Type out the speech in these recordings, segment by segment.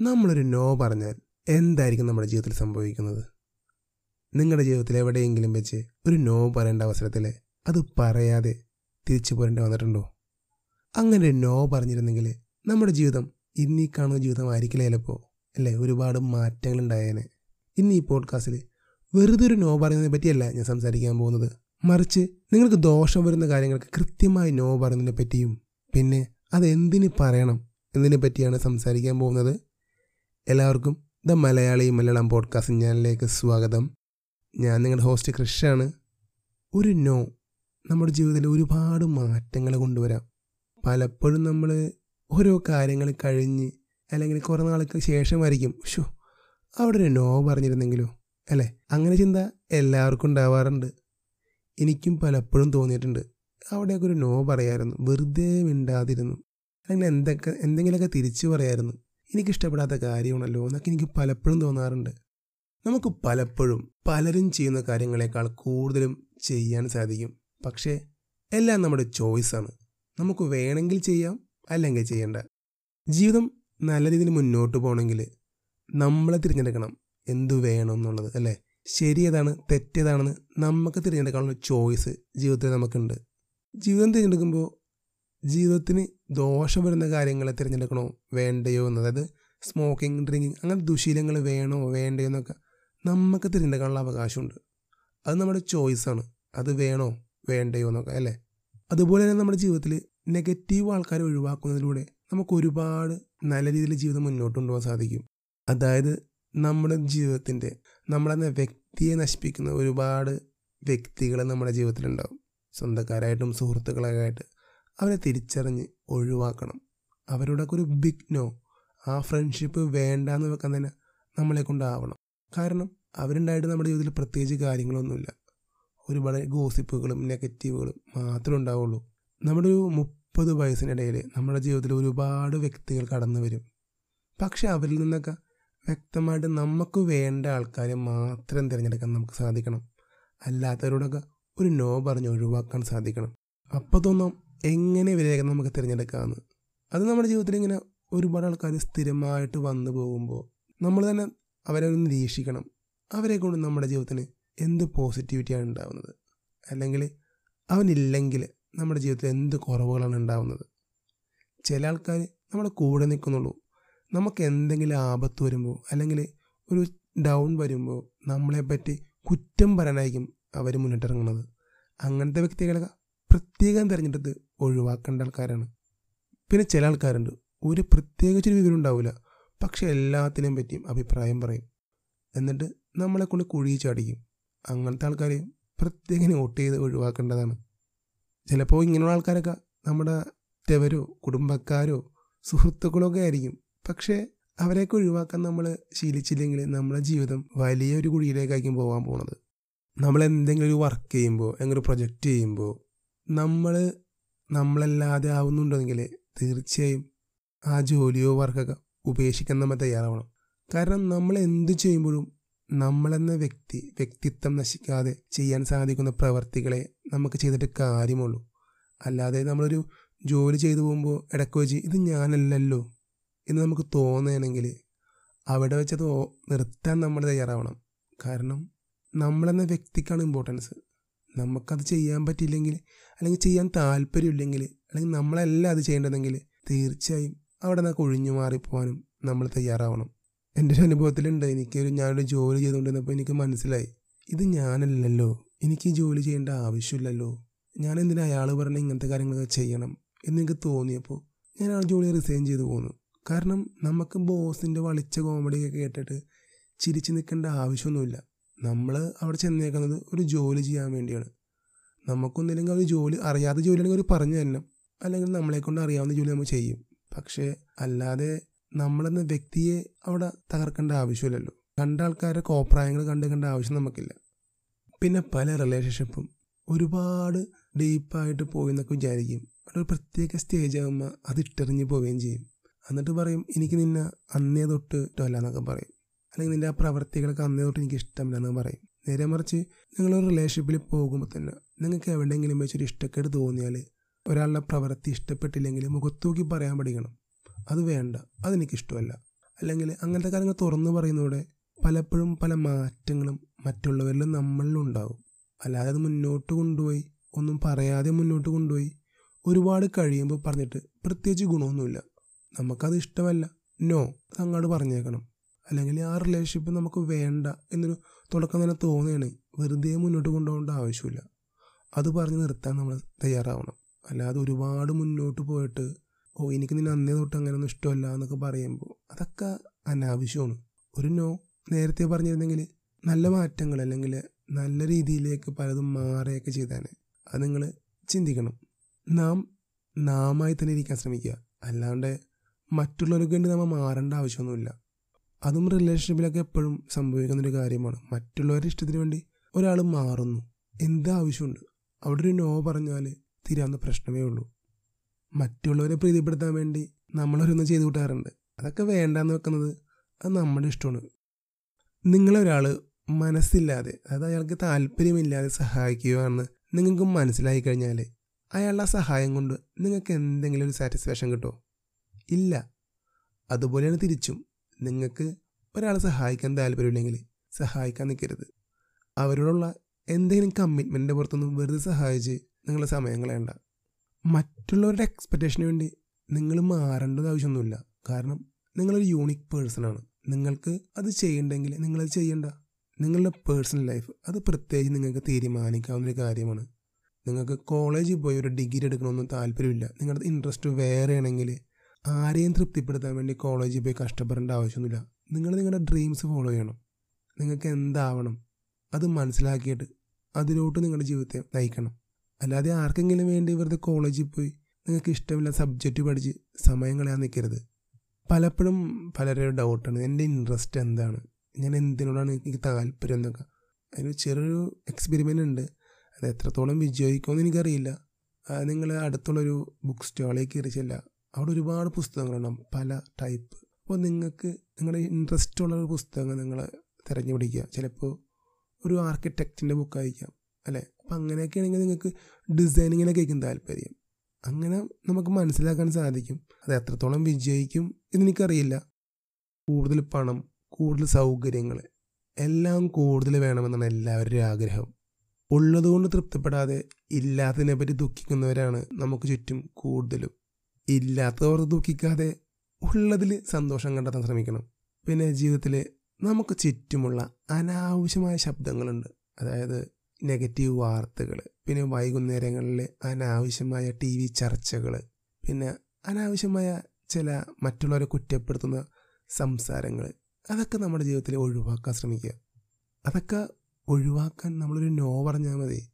നമ്മളൊരു നോ പറഞ്ഞാൽ എന്തായിരിക്കും നമ്മുടെ ജീവിതത്തിൽ സംഭവിക്കുന്നത്? നിങ്ങളുടെ ജീവിതത്തിൽ എവിടെയെങ്കിലും വെച്ച് ഒരു നോ പറയേണ്ട അവസരത്തിൽ അത് പറയാതെ തിരിച്ചു പോരേണ്ടി വന്നിട്ടുണ്ടോ? അങ്ങനെ ഒരു നോ പറഞ്ഞിരുന്നെങ്കിൽ നമ്മുടെ ജീവിതം ഇന്നീ കാണുന്ന ജീവിതമായിരിക്കില്ല ചിലപ്പോൾ അല്ലേ? ഒരുപാട് മാറ്റങ്ങൾ ഉണ്ടായേനെ. ഇന്ന് ഈ പോഡ്കാസ്റ്റിൽ വെറുതെ ഒരു നോ പറയുന്നതിനെ പറ്റിയല്ല ഞാൻ സംസാരിക്കാൻ പോകുന്നത്. മറിച്ച് നിങ്ങൾക്ക് ദോഷം വരുന്ന കാര്യങ്ങൾക്ക് കൃത്യമായി നോ പറയുന്നതിനെ പറ്റിയും പിന്നെ അതെന്തിന് പറയണം എന്നതിനെ പറ്റിയാണ് സംസാരിക്കാൻ പോകുന്നത്. എല്ലാവർക്കും ദ മലയാളി മലയാളം പോഡ്കാസ്റ്റ് ചാനലിലേക്ക് സ്വാഗതം. ഞാൻ നിങ്ങളുടെ ഹോസ്റ്റ് കൃഷാണ് ഒരു നോ നമ്മുടെ ജീവിതത്തിൽ ഒരുപാട് മാറ്റങ്ങൾ കൊണ്ടുവരാം. പലപ്പോഴും നമ്മൾ ഓരോ കാര്യങ്ങൾ കഴിഞ്ഞ് അല്ലെങ്കിൽ കുറേ നാൾക്ക് ശേഷമായിരിക്കും ഷോ അവിടെ ഒരു നോ പറഞ്ഞിരുന്നെങ്കിലോ അല്ലേ? അങ്ങനെ ചിന്ത എല്ലാവർക്കും ഉണ്ടാവാറുണ്ട്. എനിക്കും പലപ്പോഴും തോന്നിയിട്ടുണ്ട്. അവിടെയൊക്കെ ഒരു നോ പറയായിരുന്നു. വെറുതെ മിണ്ടാതിരുന്നു. അല്ലെങ്കിൽ എന്തൊക്കെ എന്തെങ്കിലുമൊക്കെ തിരിച്ചു പറയായിരുന്നു. എനിക്കിഷ്ടപ്പെടാത്ത കാര്യമാണല്ലോ എന്നൊക്കെ എനിക്ക് പലപ്പോഴും തോന്നാറുണ്ട്. നമുക്ക് പലപ്പോഴും പലരും ചെയ്യുന്ന കാര്യങ്ങളെക്കാൾ കൂടുതലും ചെയ്യാൻ സാധിക്കും. പക്ഷേ എല്ലാം നമ്മുടെ ചോയ്സാണ് നമുക്ക് വേണമെങ്കിൽ ചെയ്യാം അല്ലെങ്കിൽ ചെയ്യണ്ട. ജീവിതം നല്ല രീതിയിൽ മുന്നോട്ട് പോകണമെങ്കിൽ നമ്മളെ തിരഞ്ഞെടുക്കണം. എന്തു വേണം എന്നുള്ളത് അല്ലേ? ശരിയേതാണ് തെറ്റേതാണെന്ന് നമുക്ക് തിരഞ്ഞെടുക്കാനുള്ള ചോയ്സ് ജീവിതത്തിൽ നമുക്കുണ്ട്. ജീവിതം തിരഞ്ഞെടുക്കുമ്പോൾ ജീവിതത്തിന് ദോഷം വരുന്ന കാര്യങ്ങളെ തിരഞ്ഞെടുക്കണോ? വേണ്ടയോ എന്ന്. അതായത് സ്മോക്കിംഗ് ഡ്രിങ്കിങ് അങ്ങനെ ദുശീലങ്ങൾ വേണോ? വേണ്ടയോ എന്നൊക്കെ നമുക്ക് തിരഞ്ഞെടുക്കാനുള്ള അവകാശമുണ്ട്. അത് നമ്മുടെ ചോയ്സാണ് അത് വേണോ? വേണ്ടയോ എന്നൊക്കെ അല്ലേ? അതുപോലെ തന്നെ നമ്മുടെ ജീവിതത്തിൽ നെഗറ്റീവ് ആൾക്കാരെ ഒഴിവാക്കുന്നതിലൂടെ നമുക്ക് ഒരുപാട് നല്ല രീതിയിൽ ജീവിതം മുന്നോട്ട് കൊണ്ടുപോകാൻ സാധിക്കും. അതായത് നമ്മുടെ ജീവിതത്തിന്റെ നമ്മളെന്ന വ്യക്തിയെ നശിപ്പിക്കുന്ന ഒരുപാട് വ്യക്തികൾ നമ്മുടെ ജീവിതത്തിലുണ്ടാവും. സ്വന്തക്കാരായിട്ടും സുഹൃത്തുക്കളായിട്ട് അവരെ തിരിച്ചറിഞ്ഞ് ഒഴിവാക്കണം. അവരോടൊക്കെ ഒരു ബിഗ് നോ ആ ഫ്രണ്ട്ഷിപ്പ് വേണ്ട എന്ന് വെക്കാൻ തന്നെ നമ്മളെ കൊണ്ടാവണം. കാരണം അവരുണ്ടായിട്ട് നമ്മുടെ ജീവിതത്തിൽ പ്രത്യേകിച്ച് കാര്യങ്ങളൊന്നുമില്ല. ഒരുപാട് ഗോസിപ്പുകളും നെഗറ്റീവുകളും മാത്രമേ ഉണ്ടാവുള്ളൂ. നമ്മുടെ ഒരു മുപ്പത് വയസ്സിനിടയിൽ നമ്മുടെ ജീവിതത്തിൽ ഒരുപാട് വ്യക്തികൾ കടന്നു വരും. പക്ഷെ അവരിൽ നിന്നൊക്കെ വ്യക്തമായിട്ട് നമുക്ക് വേണ്ട ആൾക്കാരെ മാത്രം തിരഞ്ഞെടുക്കാൻ നമുക്ക് സാധിക്കണം. അല്ലാത്തവരോടൊക്കെ ഒരു നോ പറഞ്ഞ് ഒഴിവാക്കാൻ സാധിക്കണം. അപ്പോൾ തോന്നാം എങ്ങനെ ഇവരെയൊക്കെ നമുക്ക് തിരഞ്ഞെടുക്കാമെന്ന് അത് നമ്മുടെ ജീവിതത്തിൽ ഇങ്ങനെ ഒരുപാട് ആൾക്കാർ സ്ഥിരമായിട്ട് വന്നു പോകുമ്പോൾ നമ്മൾ തന്നെ അവരെ ഒന്ന് നിരീക്ഷിക്കണം. അവരെ കൊണ്ട് നമ്മുടെ ജീവിതത്തിന് എന്ത് പോസിറ്റിവിറ്റിയാണ് ഉണ്ടാവുന്നത്? അല്ലെങ്കിൽ അവനില്ലെങ്കിൽ നമ്മുടെ ജീവിതത്തിൽ എന്ത് കുറവുകളാണ് ഉണ്ടാവുന്നത്? ചില ആൾക്കാർ നമ്മുടെ കൂടെ നിൽക്കുന്നുള്ളൂ. നമുക്ക് എന്തെങ്കിലും ആപത്ത് വരുമ്പോൾ അല്ലെങ്കിൽ ഒരു ഡൗൺ വരുമ്പോൾ നമ്മളെപ്പറ്റി കുറ്റം പറയാനായിരിക്കും അവർ മുന്നിട്ടിറങ്ങുന്നത്. അങ്ങനത്തെ വ്യക്തികളെ പ്രത്യേകം തിരഞ്ഞെടുത്ത് ഒഴിവാക്കേണ്ട ആൾക്കാരാണ്. പിന്നെ ചില ആൾക്കാരുണ്ട്. ഒരു പ്രത്യേകിച്ചൊരു വിവരം ഉണ്ടാവില്ല പക്ഷെ എല്ലാത്തിനെയും പറ്റിയും അഭിപ്രായം പറയും. എന്നിട്ട് നമ്മളെ കൊണ്ട് കുഴി ചാടിക്കും. അങ്ങനത്തെ ആൾക്കാരെ പ്രത്യേകം വോട്ട് ചെയ്ത് ഒഴിവാക്കേണ്ടതാണ്. ചിലപ്പോൾ ഇങ്ങനെയുള്ള ആൾക്കാരൊക്കെ നമ്മുടെ തെവരോ കുടുംബക്കാരോ സുഹൃത്തുക്കളോ ഒക്കെ ആയിരിക്കും. പക്ഷേ അവരെയൊക്കെ ഒഴിവാക്കാൻ നമ്മൾ ശീലിച്ചില്ലെങ്കിൽ നമ്മുടെ ജീവിതം വലിയൊരു കുഴിയിലേക്കായിരിക്കും പോകാൻ പോകുന്നത് നമ്മൾ എന്തെങ്കിലും ഒരു വർക്ക് ചെയ്യുമ്പോൾ ഒരു പ്രൊജക്റ്റ് ചെയ്യുമ്പോൾ നമ്മൾ നമ്മളല്ലാതെ ആവുന്നുണ്ടെങ്കിൽ തീർച്ചയായും ആ ജോലിയോ വർക്കൊക്കെ ഉപേക്ഷിക്കാൻ നമ്മൾ തയ്യാറാവണം. കാരണം നമ്മൾ എന്ത് ചെയ്യുമ്പോഴും നമ്മളെന്ന വ്യക്തി വ്യക്തിത്വം നശിക്കാതെ ചെയ്യാൻ സാധിക്കുന്ന പ്രവർത്തികളെ നമുക്ക് ചെയ്തിട്ട് കാര്യമുള്ളൂ. അല്ലാതെ നമ്മളൊരു ജോലി ചെയ്തു പോകുമ്പോൾ ഇടയ്ക്ക് വെച്ച് ഇത് ഞാനല്ലല്ലോ എന്ന് നമുക്ക് തോന്നുകയാണെങ്കിൽ അവിടെ വെച്ചത് നിർത്താൻ നമ്മൾ തയ്യാറാവണം. കാരണം നമ്മളെന്ന വ്യക്തിക്കാണ് ഇമ്പോർട്ടൻസ് നമുക്കത് ചെയ്യാൻ പറ്റിയില്ലെങ്കിൽ അല്ലെങ്കിൽ ചെയ്യാൻ താല്പര്യമില്ലെങ്കിൽ അല്ലെങ്കിൽ നമ്മളല്ല അത് ചെയ്യേണ്ടതെങ്കിൽ തീർച്ചയായും അവിടെ നിന്ന് ഒഴിഞ്ഞു മാറിപ്പോവാനും നമ്മൾ തയ്യാറാവണം. എന്റെ ഒരു അനുഭവത്തിലുണ്ട്. എനിക്കൊരു ഞാനൊരു ജോലി ചെയ്തുകൊണ്ടിരുന്നപ്പോൾ എനിക്ക് മനസ്സിലായി. ഇത് ഞാനല്ലല്ലോ. എനിക്ക് ജോലി ചെയ്യേണ്ട ആവശ്യമില്ലല്ലോ. ഞാൻ എന്തിനാ അയാൾ പറഞ്ഞ ഇങ്ങനത്തെ കാര്യങ്ങളൊക്കെ ചെയ്യണം എന്നെനിക്ക് തോന്നിയപ്പോൾ ഞാൻ ആ ജോലി റിസൈൻ ചെയ്തു പോന്നു. കാരണം നമുക്ക് ബോസിന്റെ വളിച്ച കോമഡിയൊക്കെ കേട്ടിട്ട് ചിരിച്ചു നിൽക്കേണ്ട ആവശ്യമൊന്നുമില്ല. നമ്മൾ അവിടെ ചെന്നേക്കുന്നത് ഒരു ജോലി ചെയ്യാൻ വേണ്ടിയാണ്. നമുക്കൊന്നില്ലെങ്കിൽ ഒരു ജോലി അറിയാത്ത ജോലിയാണെങ്കിൽ അവർ പറഞ്ഞു തരണം. അല്ലെങ്കിൽ നമ്മളെക്കൊണ്ട് അറിയാവുന്ന ജോലി നമ്മൾ ചെയ്യും. പക്ഷേ അല്ലാതെ നമ്മളെന്ന വ്യക്തിയെ അവിടെ തകർക്കേണ്ട ആവശ്യമില്ലല്ലോ. കണ്ട ആൾക്കാരുടെ കോപ്രായങ്ങൾ കണ്ടേക്കേണ്ട കണ്ട ആവശ്യം നമുക്കില്ല. പിന്നെ പല റിലേഷൻഷിപ്പും ഒരുപാട് ഡീപ്പായിട്ട് പോയി എന്നൊക്കെ വിചാരിക്കും. അവിടെ ഒരു പ്രത്യേക സ്റ്റേജ് ആകുമ്പോൾ അത് ഇട്ടെറിഞ്ഞ് പോവുകയും ചെയ്യും. എന്നിട്ട് പറയും എനിക്ക് നിന്നെ അന്നേ തൊട്ട് ഇഷ്ടമല്ല എന്നൊക്കെ പറയും. അല്ലെങ്കിൽ നിന്റെ ആ പ്രവർത്തികളൊക്കെ അന്നേ തൊട്ട് എനിക്ക് ഇഷ്ടമില്ല എന്ന് പറയും. നേരെ മറിച്ച് നിങ്ങളൊരു റിലേഷൻഷിപ്പിൽ പോകുമ്പോൾ തന്നെ നിങ്ങൾക്ക് എവിടെയെങ്കിലും വെച്ചൊരു ഇഷ്ടക്കേട് തോന്നിയാൽ ഒരാളുടെ പ്രവൃത്തി ഇഷ്ടപ്പെട്ടില്ലെങ്കിൽ മുഖത്തൂക്കി പറയാൻ പഠിക്കണം. അത് വേണ്ട. അതെനിക്കിഷ്ടമല്ല. അല്ലെങ്കിൽ അങ്ങനത്തെ കാര്യങ്ങൾ തുറന്നു പറയുന്നതോടെ പലപ്പോഴും പല മാറ്റങ്ങളും മറ്റുള്ളവരിലും നമ്മളിലും ഉണ്ടാവും. അല്ലാതെ അത് മുന്നോട്ട് കൊണ്ടുപോയി ഒന്നും പറയാതെ മുന്നോട്ട് കൊണ്ടുപോയി ഒരുപാട് കഴിയുമ്പോൾ പറഞ്ഞിട്ട് പ്രത്യേകിച്ച് ഗുണമൊന്നുമില്ല. നമുക്കത് ഇഷ്ടമല്ല. നോ അങ്ങോട്ട് പറഞ്ഞേക്കണം. അല്ലെങ്കിൽ ആ റിലേഷൻഷിപ്പ് നമുക്ക് വേണ്ട എന്നൊരു തുടക്കം തന്നെ തോന്നുകയാണ്. വെറുതെ മുന്നോട്ട് കൊണ്ടുപോകേണ്ട ആവശ്യമില്ല. അത് പറഞ്ഞ് നിർത്താൻ നമ്മൾ തയ്യാറാവണം. അല്ലാതെ ഒരുപാട് മുന്നോട്ട് പോയിട്ട് ഓ എനിക്ക് നിന്നെ അന്നേ തൊട്ട് അങ്ങനെയൊന്നും ഇഷ്ടമല്ല എന്നൊക്കെ പറയുമ്പോൾ അതൊക്കെ അനാവശ്യമാണ്. ഒരു നോ നേരത്തെ പറഞ്ഞിരുന്നെങ്കിൽ നല്ല മാറ്റങ്ങൾ അല്ലെങ്കിൽ നല്ല രീതിയിലേക്ക് പലതും മാറുകയൊക്കെ ചെയ്താൽ അത് നിങ്ങൾ ചിന്തിക്കണം. നാം നാമായി തന്നെ ഇരിക്കാൻ ശ്രമിക്കുക. അല്ലാണ്ട് മറ്റുള്ളവർക്ക് വേണ്ടി നമ്മൾ മാറേണ്ട ആവശ്യമൊന്നുമില്ല. അതും റിലേഷൻഷിപ്പിലൊക്കെ എപ്പോഴും സംഭവിക്കുന്നൊരു കാര്യമാണ്. മറ്റുള്ളവരുടെ ഇഷ്ടത്തിന് വേണ്ടി ഒരാൾ മാറുന്നു. എന്ത് ആവശ്യമുണ്ട്? അവിടെ ഒരു നോ പറഞ്ഞാൽ തീരാവുന്ന പ്രശ്നമേ ഉള്ളൂ. മറ്റുള്ളവരെ പ്രീതിപ്പെടുത്താൻ വേണ്ടി നമ്മളൊരൊന്ന് ചെയ്തു കൂട്ടാറുണ്ട്. അതൊക്കെ വേണ്ടാന്ന് വെക്കുന്നത് അത് നമ്മുടെ ഇഷ്ടമാണ്. നിങ്ങളൊരാൾ മനസ്സില്ലാതെ അതായത് അയാൾക്ക് താല്പര്യമില്ലാതെ സഹായിക്കുകയാണെന്ന് നിങ്ങൾക്ക് മനസ്സിലായി കഴിഞ്ഞാൽ അയാളുടെ സഹായം കൊണ്ട് നിങ്ങൾക്ക് എന്തെങ്കിലും ഒരു സാറ്റിസ്ഫാക്ഷൻ കിട്ടുമോ? ഇല്ല. അതുപോലെയാണ് തിരിച്ചും. നിങ്ങൾക്ക് ഒരാളെ സഹായിക്കാൻ താല്പര്യമില്ലെങ്കിൽ സഹായിക്കാൻ നിൽക്കരുത്. അവരോടുള്ള എന്തെങ്കിലും കമ്മിറ്റ്മെന്റിന്റെ പുറത്തൊന്നും വെറുതെ സഹായിച്ച് നിങ്ങളുടെ സമയം കളയണ്ട. മറ്റുള്ളവരുടെ എക്സ്പെക്റ്റേഷന് വേണ്ടി നിങ്ങൾ മാറേണ്ടത് ആവശ്യമൊന്നുമില്ല. കാരണം നിങ്ങളൊരു യൂണിക് പേഴ്സണാണ് നിങ്ങൾക്ക് അത് ചെയ്യണ്ടെങ്കിൽ നിങ്ങളത് ചെയ്യണ്ട. നിങ്ങളുടെ പേഴ്സണൽ ലൈഫ് അത് പ്രത്യേകിച്ച് നിങ്ങൾക്ക് തീരുമാനിക്കാവുന്ന ഒരു കാര്യമാണ്. നിങ്ങൾക്ക് കോളേജിൽ പോയി ഒരു ഡിഗ്രി എടുക്കണമെന്നും താല്പര്യമില്ല. നിങ്ങളുടെ ഇൻട്രസ്റ്റ് വേറെ ആണെങ്കിൽ ആരെയും തൃപ്തിപ്പെടുത്താൻ വേണ്ടി കോളേജിൽ പോയി കഷ്ടപ്പെടേണ്ട ആവശ്യമൊന്നുമില്ല. നിങ്ങൾ നിങ്ങളുടെ ഡ്രീംസ് ഫോളോ ചെയ്യണം. നിങ്ങൾക്ക് എന്താവണം അത് മനസ്സിലാക്കിയിട്ട് അതിലോട്ട് നിങ്ങളുടെ ജീവിതത്തെ നയിക്കണം. അല്ലാതെ ആർക്കെങ്കിലും വേണ്ടി വെറുതെ കോളേജിൽ പോയി നിങ്ങൾക്ക് ഇഷ്ടമില്ല സബ്ജക്റ്റ് പഠിച്ച് സമയം കളയാൻ നിൽക്കരുത്. പലപ്പോഴും പലരുടെ ഡൗട്ടാണ് എന്റെ ഇൻട്രസ്റ്റ് എന്താണ്? ഞാൻ എന്തിനോടാണ് എനിക്ക് താല്പര്യം എന്നൊക്കെ. അതിന് ചെറിയൊരു എക്സ്പെരിമെന്റ് ഉണ്ട്. അത് എത്രത്തോളം വിജയിക്കുമെന്ന് എനിക്കറിയില്ല. നിങ്ങൾ അടുത്തുള്ളൊരു ബുക്ക് സ്റ്റാളിൽ കയറി അവിടെ ഒരുപാട് പുസ്തകങ്ങളുണ്ടാവും പല ടൈപ്പ് അപ്പോൾ നിങ്ങൾക്ക് നിങ്ങളുടെ ഇൻട്രസ്റ്റ് ഉള്ള ഒരു പുസ്തകം നിങ്ങൾ തിരഞ്ഞുപിടിക്കുക. ചിലപ്പോൾ ഒരു ആർക്കിടെക്റ്റിന്റെ ബുക്കായിരിക്കാം അല്ലേ? അപ്പം അങ്ങനെയൊക്കെ ആണെങ്കിൽ നിങ്ങൾക്ക് ഡിസൈനിങ്ങിനൊക്കെ ആയിരിക്കും താല്പര്യം. അങ്ങനെ നമുക്ക് മനസ്സിലാക്കാൻ സാധിക്കും. അത് എത്രത്തോളം വിജയിക്കും എന്നെനിക്കറിയില്ല കൂടുതൽ പണം കൂടുതൽ സൗകര്യങ്ങൾ എല്ലാം കൂടുതൽ വേണമെന്നാണ് എല്ലാവരുടെയും ആഗ്രഹം. ഉള്ളതുകൊണ്ട് തൃപ്തിപ്പെടാതെ ഇല്ലാത്തതിനെ പറ്റി ദുഃഖിക്കുന്നവരാണ് നമുക്ക് ചുറ്റും കൂടുതലും. ഇല്ലാത്തവർ ദുഃഖിക്കാതെ ഉള്ളതിൽ സന്തോഷം കണ്ടെത്താൻ ശ്രമിക്കണം. പിന്നെ ജീവിതത്തിൽ നമുക്ക് ചുറ്റുമുള്ള അനാവശ്യമായ ശബ്ദങ്ങളുണ്ട്. അതായത് നെഗറ്റീവ് വാർത്തകൾ പിന്നെ വൈകുന്നേരങ്ങളിൽ അനാവശ്യമായ ടി വി ചർച്ചകൾ പിന്നെ അനാവശ്യമായ ചില മറ്റുള്ളവരെ കുറ്റപ്പെടുത്തുന്ന സംസാരങ്ങൾ. അതൊക്കെ നമ്മുടെ ജീവിതത്തിൽ ഒഴിവാക്കാൻ ശ്രമിക്കുക. അതൊക്കെ ഒഴിവാക്കാൻ നമ്മളൊരു നോ പറഞ്ഞാൽ മതി.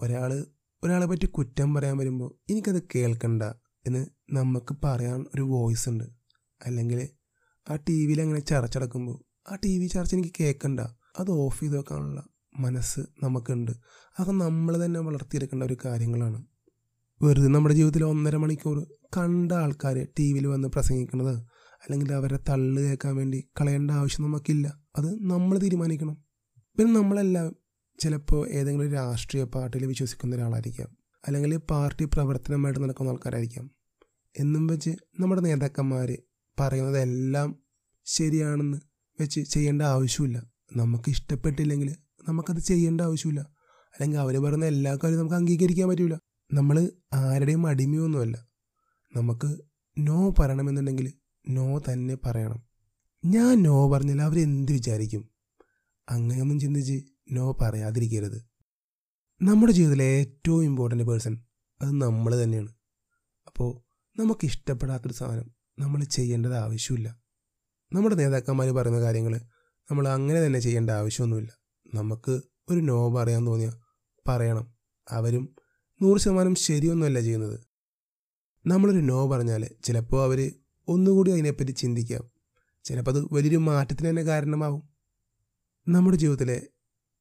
ഒരാൾ ഒരാളെ പറ്റി കുറ്റം പറയാൻ വരുമ്പോൾ എനിക്കത് കേൾക്കണ്ട. എന്ന് നമുക്ക് പറയാൻ ഒരു വോയിസ് ഉണ്ട്. അല്ലെങ്കിൽ ആ ടി വിയിൽ അങ്ങനെ ചർച്ചടക്കുമ്പോൾ ആ ടി വി ചർച്ച എനിക്ക് കേൾക്കണ്ട അത് ഓഫ് ചെയ്ത് വെക്കാനുള്ള മനസ്സ് നമുക്കുണ്ട്. അതൊക്കെ നമ്മൾ തന്നെ വളർത്തിയെടുക്കേണ്ട ഒരു കാര്യങ്ങളാണ്. വെറുതെ നമ്മുടെ ജീവിതത്തിൽ ഒന്നര മണിക്കൂർ കണ്ട ആൾക്കാർ ടി വിയിൽ വന്ന് പ്രസംഗിക്കുന്നത് അല്ലെങ്കിൽ അവരെ തള്ളു കേൾക്കാൻ വേണ്ടി കളയേണ്ട ആവശ്യം നമുക്കില്ല. അത് നമ്മൾ തീരുമാനിക്കണം. പിന്നെ നമ്മളെല്ലാം ചിലപ്പോൾ ഏതെങ്കിലും ഒരു രാഷ്ട്രീയ പാർട്ടിയിൽ വിശ്വസിക്കുന്ന ഒരാളായിരിക്കാം. അല്ലെങ്കിൽ പാർട്ടി പ്രവർത്തനമായിട്ട് നടക്കുന്ന ആൾക്കാരായിരിക്കാം. എന്നും വെച്ച് നമ്മുടെ നേതാക്കന്മാർ പറയുന്നതെല്ലാം ശരിയാണെന്ന് വെച്ച് ചെയ്യേണ്ട ആവശ്യമില്ല. നമുക്ക് ഇഷ്ടപ്പെട്ടില്ലെങ്കിൽ നമുക്കത് ചെയ്യേണ്ട ആവശ്യമില്ല. അല്ലെങ്കിൽ അവർ പറയുന്ന എല്ലാ കാര്യവും നമുക്ക് അംഗീകരിക്കാൻ പറ്റില്ല നമ്മൾ ആരുടെയും അടിമയൊന്നുമല്ല. നമുക്ക് നോ പറയണമെന്നുണ്ടെങ്കിൽ നോ തന്നെ പറയണം. ഞാൻ നോ പറഞ്ഞാൽ അവരെന്ത് വിചാരിക്കും? അങ്ങനെയൊന്നും ചിന്തിച്ച് നോ പറയാതിരിക്കരുത്. നമ്മുടെ ജീവിതത്തിലെ ഏറ്റവും ഇമ്പോർട്ടന്റ് പേഴ്സൺ അത് നമ്മൾ തന്നെയാണ്. അപ്പോൾ നമുക്ക് ഇഷ്ടപ്പെടാത്തൊരു സാധനം നമ്മൾ ചെയ്യേണ്ടത് ആവശ്യമില്ല. നമ്മുടെ നേതാക്കന്മാർ പറയുന്ന കാര്യങ്ങൾ നമ്മൾ അങ്ങനെ തന്നെ ചെയ്യേണ്ട ആവശ്യമൊന്നുമില്ല. നമുക്ക് ഒരു നോ പറയാൻ തോന്നിയാൽ പറയണം. അവരും നൂറ് ശതമാനം ശരിയൊന്നുമല്ല ചെയ്യുന്നത്. നമ്മളൊരു നോ പറഞ്ഞാൽ ചിലപ്പോൾ അവർ ഒന്നുകൂടി അതിനെപ്പറ്റി ചിന്തിക്കാം ചിലപ്പോൾ അത് വലിയൊരു മാറ്റത്തിന് തന്നെ കാരണമാവും. നമ്മുടെ ജീവിതത്തിലെ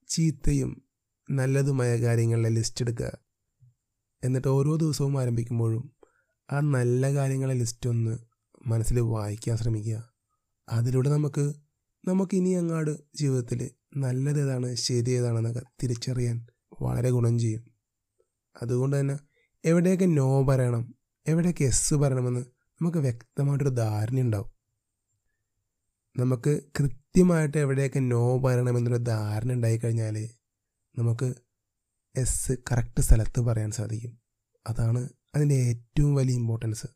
ചീത്തയും നല്ലതുമായ കാര്യങ്ങളുടെ ലിസ്റ്റ് എടുക്കുക എന്നിട്ട് ഓരോ ദിവസവും ആരംഭിക്കുമ്പോഴും ആ നല്ല കാര്യങ്ങളെ ലിസ്റ്റ് ഒന്ന് മനസ്സിൽ വായിക്കാൻ ശ്രമിക്കുക. അതിലൂടെ നമുക്ക് നമുക്ക് ഇനി അങ്ങാട് ജീവിതത്തിൽ നല്ലത് ഏതാണ് ശരി ഏതാണെന്നൊക്കെ തിരിച്ചറിയാൻ വളരെ ഗുണം ചെയ്യും. അതുകൊണ്ട് തന്നെ എവിടെയൊക്കെ നോ പറയണം എവിടെയൊക്കെ എസ് പറയണമെന്ന് നമുക്ക് വ്യക്തമായിട്ടൊരു ധാരണ ഉണ്ടാവും. നമുക്ക് കൃത്യമായിട്ട് എവിടെയൊക്കെ നോ പറയണമെന്നൊരു ധാരണ ഉണ്ടായിക്കഴിഞ്ഞാൽ നമുക്ക് എസ് കറക്റ്റ് സ്ഥലത്ത് പറയാൻ സാധിക്കും. അതാണ് അതിന്റെ ഏറ്റവും വലിയ ഇമ്പോർട്ടൻസ്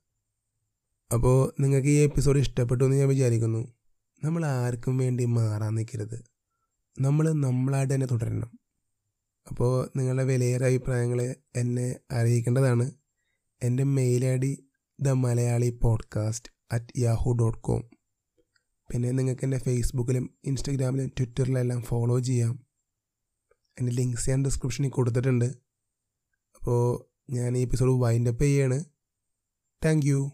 അപ്പോൾ നിങ്ങൾക്ക് ഈ എപ്പിസോഡ് ഇഷ്ടപ്പെട്ടു എന്ന് ഞാൻ വിചാരിക്കുന്നു. നമ്മൾ ആർക്കും വേണ്ടി മാറാൻ നിൽക്കരുത്. നമ്മൾ നമ്മളായിട്ട് തന്നെ തുടരണം. അപ്പോൾ നിങ്ങളുടെ വിലയേറെ അഭിപ്രായങ്ങൾ എന്നെ അറിയിക്കേണ്ടതാണ്. എന്റെ mail I D the Malayali podcast at Yahoo dot com പിന്നെ നിങ്ങൾക്ക് എന്റെ ഫേസ്ബുക്കിലും ഇൻസ്റ്റഗ്രാമിലും ട്വിറ്ററിലെല്ലാം ഫോളോ ചെയ്യാം. എന്റെ ലിങ്ക്സ് ഞാൻ ഡിസ്ക്രിപ്ഷനിൽ കൊടുത്തിട്ടുണ്ട്. അപ്പോൾ ഞാൻ ഈ എപ്പിസോഡ് വൈൻഡപ്പ് ചെയ്യാണ്. Thank you